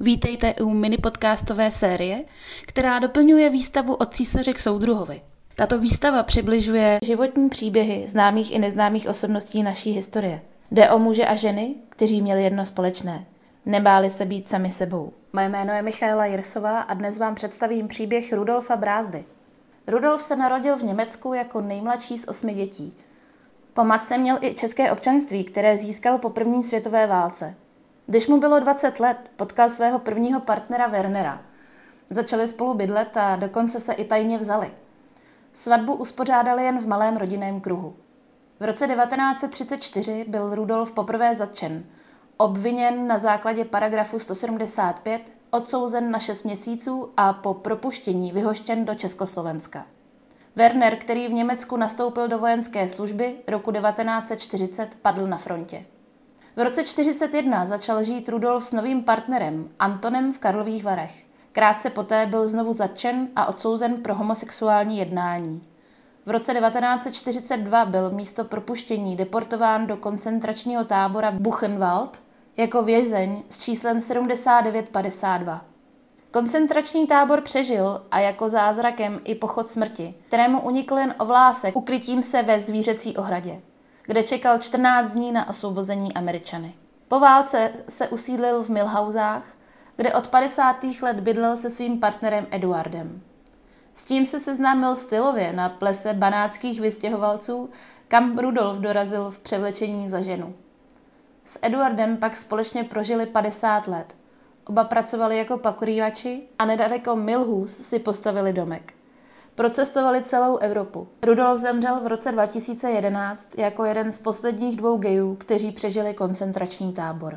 Vítejte u mini podcastové série, která doplňuje výstavu od císaře k soudruhovi. Tato výstava přibližuje životní příběhy známých i neznámých osobností naší historie. Jde o muže a ženy, kteří měli jedno společné. Nebáli se být sami sebou. Moje jméno je Michaela Jirsová a dnes vám představím příběh Rudolfa Brázdy. Rudolf se narodil v Německu jako nejmladší z osmi dětí. Po matce měl i české občanství, které získal po první světové válce. Když mu bylo 20 let, potkal svého prvního partnera Wernera. Začali spolu bydlet a dokonce se i tajně vzali. Svatbu uspořádali jen v malém rodinném kruhu. V roce 1934 byl Rudolf poprvé zatčen, obviněn na základě paragrafu 175, odsouzen na 6 měsíců a po propuštění vyhoštěn do Československa. Werner, který v Německu nastoupil do vojenské služby, roku 1940 padl na frontě. V roce 1941 začal žít Rudolf s novým partnerem, Antonem v Karlových Varech. Krátce poté byl znovu zatčen a odsouzen pro homosexuální jednání. V roce 1942 byl místo propuštění deportován do koncentračního tábora Buchenwald jako vězeň s číslem 7952. Koncentrační tábor přežil a jako zázrakem i pochod smrti, kterému unikl jen ovlásek ukrytím se ve zvířecí ohradě kde čekal 14 dní na osvobození Američany. Po válce se usídlil v Milhausách, kde od 50. let bydlel se svým partnerem Eduardem. S tím se seznámil stylově na plese banáckých vystěhovalců, kam Rudolf dorazil v převlečení za ženu. S Eduardem pak společně prožili 50 let. Oba pracovali jako pakurývači a nedaleko Milhus si postavili domek. Procestovali celou Evropu. Rudolf zemřel v roce 2011 jako jeden z posledních dvou gejů, kteří přežili koncentrační tábor.